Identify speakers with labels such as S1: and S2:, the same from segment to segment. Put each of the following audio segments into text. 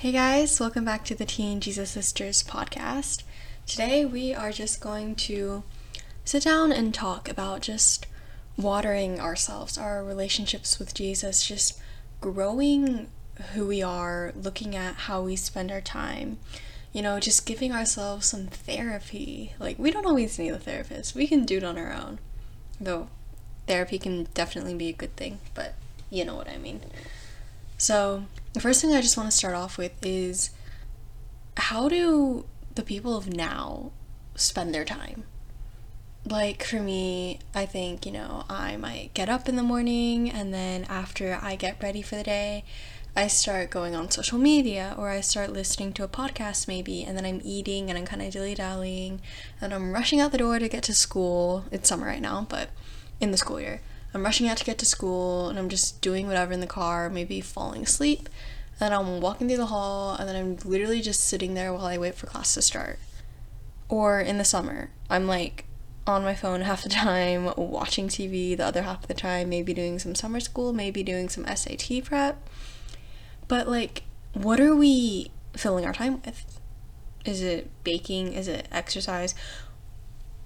S1: Hey guys, welcome back to the Teen Jesus Sisters podcast. Today we are just going to sit down and talk about just watering ourselves, our relationships with Jesus, just growing who we are, looking at how we spend our time, you know, just giving ourselves some therapy. Like, we don't always need a therapist, we can do it on our own. Though, therapy can definitely be a good thing, but you know what I mean. So, the first thing I just want to start off with is how do the people of now spend their time? Like for me, I think, you know, I might get up in the morning and then after I get ready for the day, I start going on social media or I start listening to a podcast maybe and then I'm eating and I'm kind of dilly dallying and I'm rushing out the door to get to school. It's summer right now, but in the school year. I'm rushing out to get to school and I'm just doing whatever in the car, maybe falling asleep. And then I'm walking through the hall and then I'm literally just sitting there while I wait for class to start. Or in the summer, I'm like on my phone half the time, watching TV the other half of the time, maybe doing some summer school, maybe doing some SAT prep. But like, what are we filling our time with? Is it baking? Is it exercise?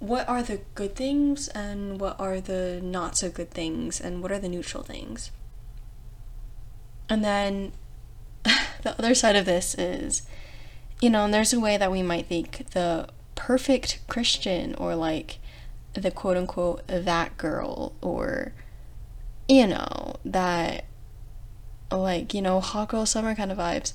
S1: What are the good things and what are the not so good things and what are the neutral things. And then the other side of this is, you know, and there's a way that we might think the perfect Christian or like the quote unquote that girl or, you know, that like, you know, hot girl summer kind of vibes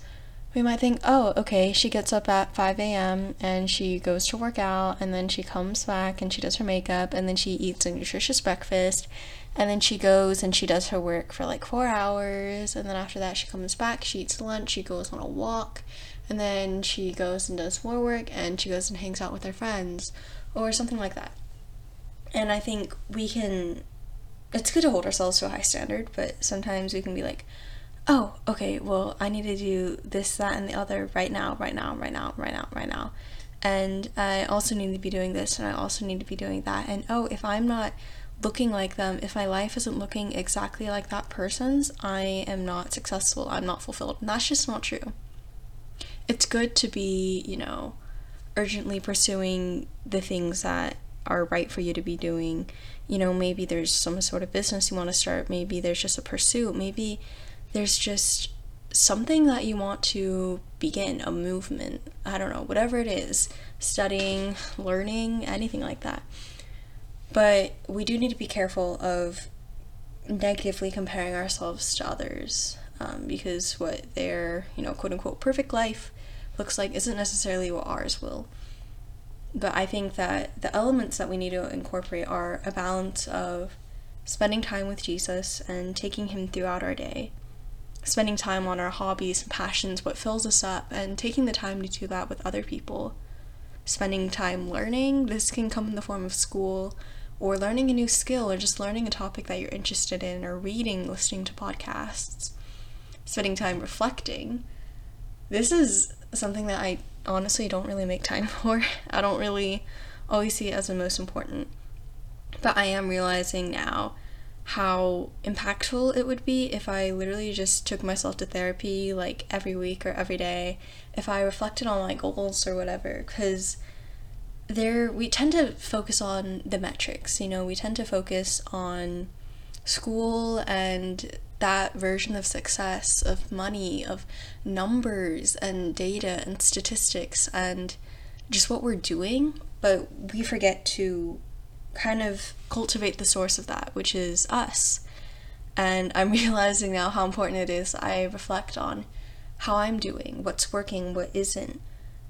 S1: we might think, oh, okay, she gets up at 5 a.m. and she goes to work out, and then she comes back and she does her makeup, and then she eats a nutritious breakfast, and then she goes and she does her work for like four hours, and then after that, she comes back, she eats lunch, she goes on a walk, and then she goes and does more work, and she goes and hangs out with her friends, or something like that. And I think we can, it's good to hold ourselves to a high standard, but sometimes we can be like, oh, okay, well, I need to do this, that, and the other right now, right now, right now, right now, right now. And I also need to be doing this, and I also need to be doing that. And oh, if I'm not looking like them, if my life isn't looking exactly like that person's, I am not successful, I'm not fulfilled. And that's just not true. It's good to be, you know, urgently pursuing the things that are right for you to be doing. You know, maybe there's some sort of business you want to start, maybe there's just a pursuit, maybe there's just something that you want to begin, a movement, I don't know, whatever it is, studying, learning, anything like that. But we do need to be careful of negatively comparing ourselves to others um, because what their, you know, quote unquote perfect life looks like isn't necessarily what ours will. But I think that the elements that we need to incorporate are a balance of spending time with Jesus and taking Him throughout our day spending time on our hobbies and passions, what fills us up, and taking the time to do that with other people. Spending time learning, this can come in the form of school, or learning a new skill, or just learning a topic that you're interested in, or reading, listening to podcasts. Spending time reflecting. This is something that I honestly don't really make time for. I don't really always see it as the most important. But I am realizing now how impactful it would be if I literally just took myself to therapy like every week or every day, if I reflected on my goals or whatever, because there we tend to focus on the metrics, you know, we tend to focus on school and that version of success, of money, of numbers and data and statistics and just what we're doing, but we forget to kind of cultivate the source of that, which is us. And I'm realizing now how important it is I reflect on how I'm doing, what's working, what isn't.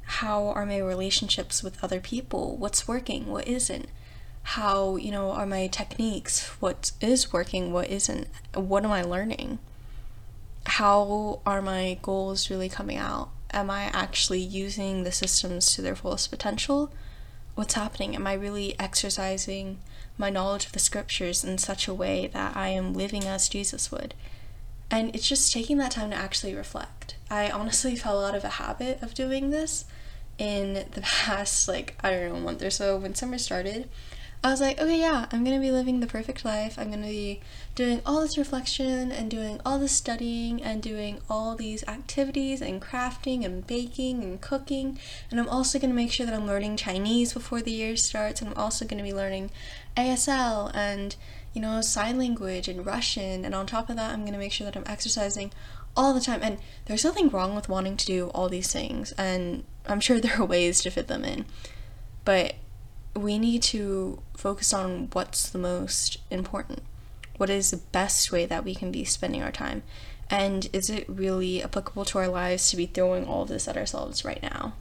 S1: How are my relationships with other people? What's working, what isn't? How, you know, are my techniques? What is working, what isn't? What am I learning? How are my goals really coming out? Am I actually using the systems to their fullest potential? What's happening? Am I really exercising my knowledge of the scriptures in such a way that I am living as Jesus would? And it's just taking that time to actually reflect. I honestly fell out of a habit of doing this in the past, like, I don't know, month or so when summer started. I was like, okay, yeah, I'm gonna be living the perfect life. I'm gonna be doing all this reflection and doing all this studying and doing all these activities and crafting and baking and cooking. And I'm also gonna make sure that I'm learning Chinese before the year starts. And I'm also gonna be learning ASL and, you know, sign language and Russian. And on top of that, I'm gonna make sure that I'm exercising all the time. And there's nothing wrong with wanting to do all these things. And I'm sure there are ways to fit them in. But we need to focus on what's the most important. What is the best way that we can be spending our time? And is it really applicable to our lives to be throwing all of this at ourselves right now?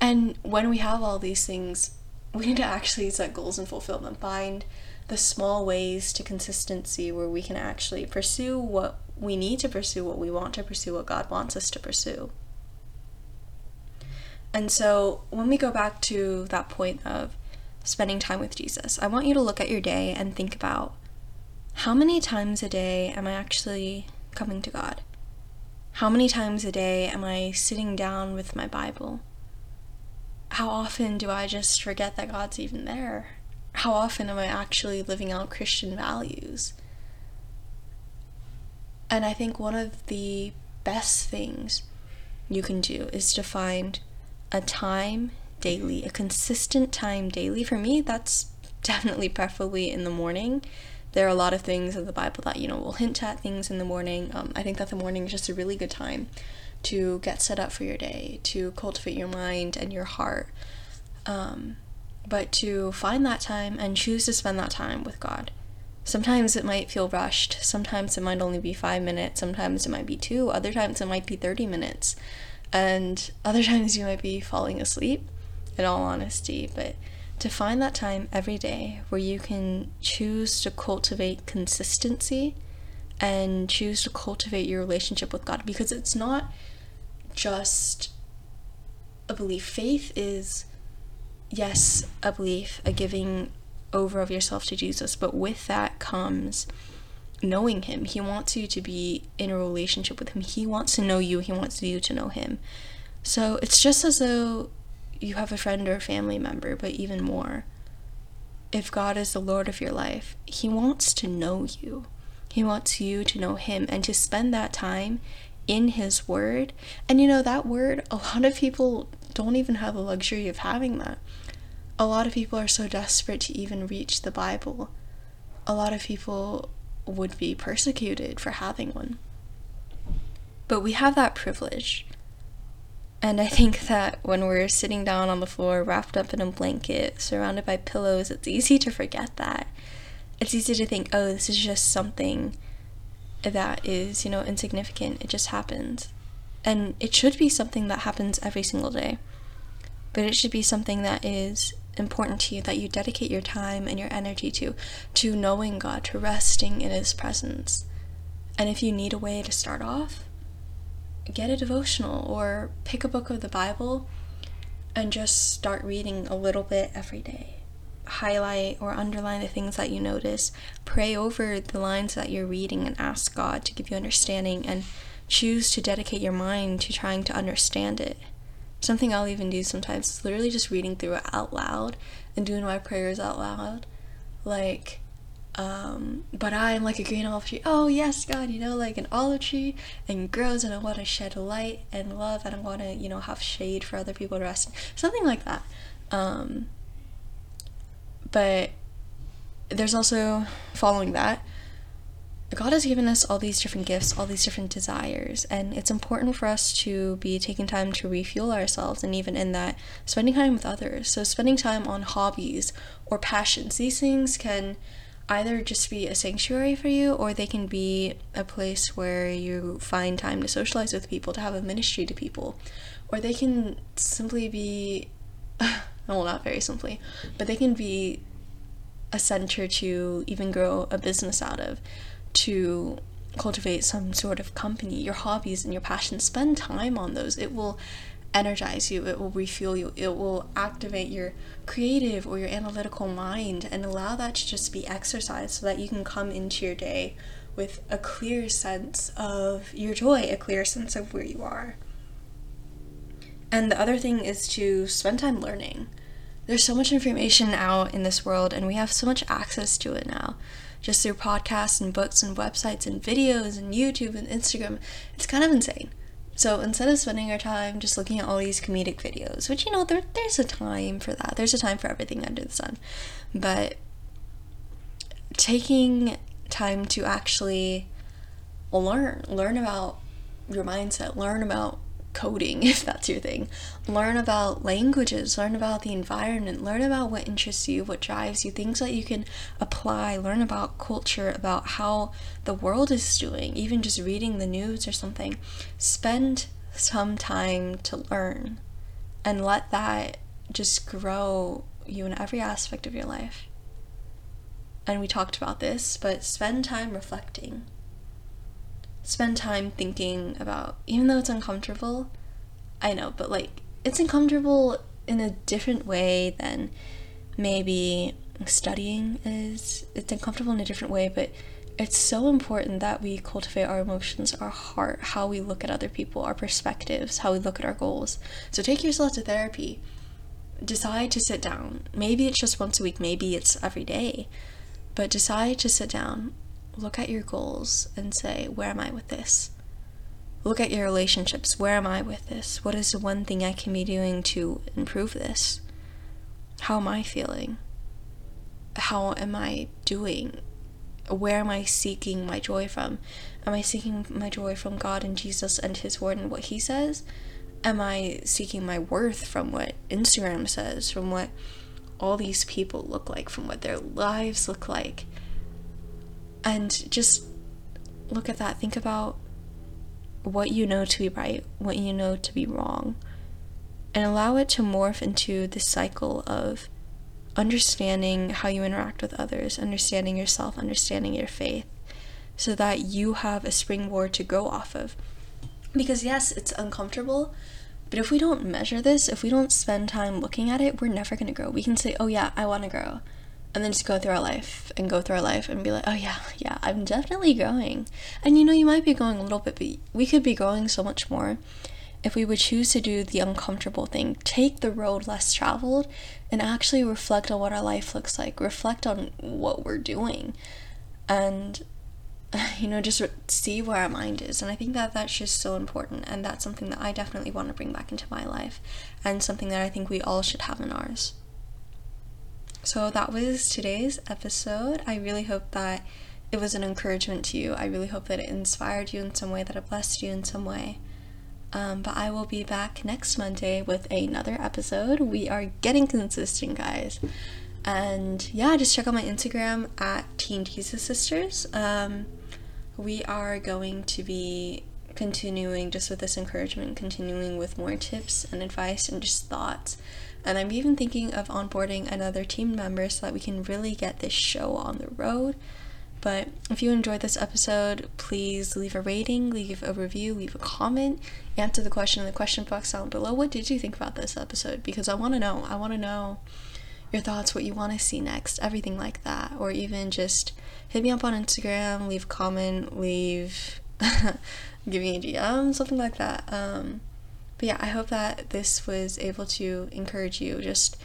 S1: And when we have all these things, we need to actually set goals and fulfill them. Find the small ways to consistency where we can actually pursue what we need to pursue, what we want to pursue, what God wants us to pursue. And so when we go back to that point of spending time with Jesus, I want you to look at your day and think about how many times a day am I actually coming to God? How many times a day am I sitting down with my Bible? How often do I just forget that God's even there? How often am I actually living out Christian values? And I think one of the best things you can do is to find a time daily, a consistent time daily. For me, that's definitely preferably in the morning. There are a lot of things in the Bible that, you know, will hint at things in the morning. Um, I think that the morning is just a really good time to get set up for your day, to cultivate your mind and your heart. Um, but to find that time and choose to spend that time with God. Sometimes it might feel rushed. Sometimes it might only be five minutes. Sometimes it might be two. Other times it might be 30 minutes and other times you might be falling asleep in all honesty but to find that time every day where you can choose to cultivate consistency and choose to cultivate your relationship with God because it's not just a belief. Faith is, yes, a belief, a giving over of yourself to Jesus, but with that comes knowing him. He wants you to be in a relationship with him. He wants to know you. He wants you to know him. So it's just as though you have a friend or a family member, but even more. If God is the Lord of your life, He wants to know you. He wants you to know Him and to spend that time in His Word. And you know, that Word, a lot of people don't even have the luxury of having that. A lot of people are so desperate to even reach the Bible. A lot of people would be persecuted for having one. But we have that privilege. And I think that when we're sitting down on the floor, wrapped up in a blanket, surrounded by pillows, it's easy to forget that. It's easy to think, oh, this is just something that is, you know, insignificant. It just happens. And it should be something that happens every single day. But it should be something that is important to you that you dedicate your time and your energy to to knowing God, to resting in his presence. And if you need a way to start off, get a devotional or pick a book of the Bible and just start reading a little bit every day. Highlight or underline the things that you notice. Pray over the lines that you're reading and ask God to give you understanding and choose to dedicate your mind to trying to understand it. Something I'll even do sometimes is literally just reading through it out loud and doing my prayers out loud. Like, um, but I am like a green olive tree. Oh, yes, God, you know, like an olive tree and grows, and I want to shed light and love, and I want to, you know, have shade for other people to rest. Something like that. Um, but there's also, following that, God has given us all these different gifts, all these different desires, and it's important for us to be taking time to refuel ourselves, and even in that, spending time with others. So, spending time on hobbies or passions, these things can either just be a sanctuary for you, or they can be a place where you find time to socialize with people, to have a ministry to people, or they can simply be, well, not very simply, but they can be a center to even grow a business out of to cultivate some sort of company, your hobbies and your passions, spend time on those. It will energize you, it will refuel you, it will activate your creative or your analytical mind and allow that to just be exercised so that you can come into your day with a clear sense of your joy, a clear sense of where you are. And the other thing is to spend time learning. there's so much information out in this world, and we have so much access to it now just through podcasts and books and websites and videos and YouTube and Instagram. It's kind of insane. So instead of spending our time just looking at all these comedic videos, which you know, there, there's a time for that, there's a time for everything under the sun, but taking time to actually learn, learn about your mindset, learn about coding if that's your thing. Learn about languages, learn about the environment, learn about what interests you, what drives you, things that you can apply, learn about culture, about how the world is doing, even just reading the news or something. Spend some time to learn and let that just grow you in every aspect of your life. And we talked about this, but spend time reflecting spend time thinking about, even though it's uncomfortable, I know, but like it's uncomfortable in a different way than maybe studying is. It's uncomfortable in a different way, but it's so important that we cultivate our emotions, our heart, how we look at other people, our perspectives, how we look at our goals. So take yourself to therapy. Decide to sit down. Maybe it's just once a week, maybe it's every day. But decide to sit down look at your goals and say, where am I with this? Look at your relationships. Where am I with this? What is the one thing I can be doing to improve this? How am I feeling? How am I doing? Where am I seeking my joy from? Am I seeking my joy from God and Jesus and His Word and what He says? Am I seeking my worth from what Instagram says, from what all these people look like, from what their lives look like? And just look at that. Think about what you know to be right, what you know to be wrong, and allow it to morph into this cycle of understanding how you interact with others, understanding yourself, understanding your faith, so that you have a springboard to go off of. Because, yes, it's uncomfortable, but if we don't measure this, if we don't spend time looking at it, we're never going to grow. We can say, oh, yeah, I want to grow and then just go through our life and go through our life and be like, oh yeah, yeah, I'm definitely growing. And you know, you might be growing a little bit, but we could be growing so much more if we would choose to do the uncomfortable thing, take the road less traveled, and actually reflect on what our life looks like, reflect on what we're doing, and you know, just see where our mind is. And I think that that's just so important, and that's something that I definitely want to bring back into my life, and something that I think we all should have in ours. So that was today's episode. I really hope that it was an encouragement to you. I really hope that it inspired you in some way, that it blessed you in some way. Um, but I will be back next Monday with another episode. We are getting consistent, guys. And yeah, just check out my Instagram at Teen Jesus Sisters. Um, we are going to be continuing just with this encouragement, continuing with more tips and advice and just thoughts and I'm even thinking of onboarding another team member so that we can really get this show on the road. But if you enjoyed this episode, please leave a rating, leave a review, leave a comment, answer the question in the question box down below. What did you think about this episode? Because I want to know. I want to know your thoughts, what you want to see next, everything like that. Or even just hit me up on Instagram, leave comment, leave, give me a DM, something like that. Um, but yeah, I hope that this was able to encourage you just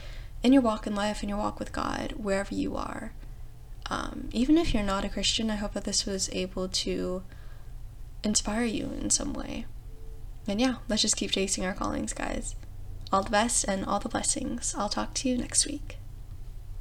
S1: in your walk in life, in your walk with God, wherever you are. Um, even if you're not a Christian, I hope that this was able to inspire you in some way. And yeah, let's just keep chasing our callings, guys. All the best and all the blessings. I'll talk to you next week.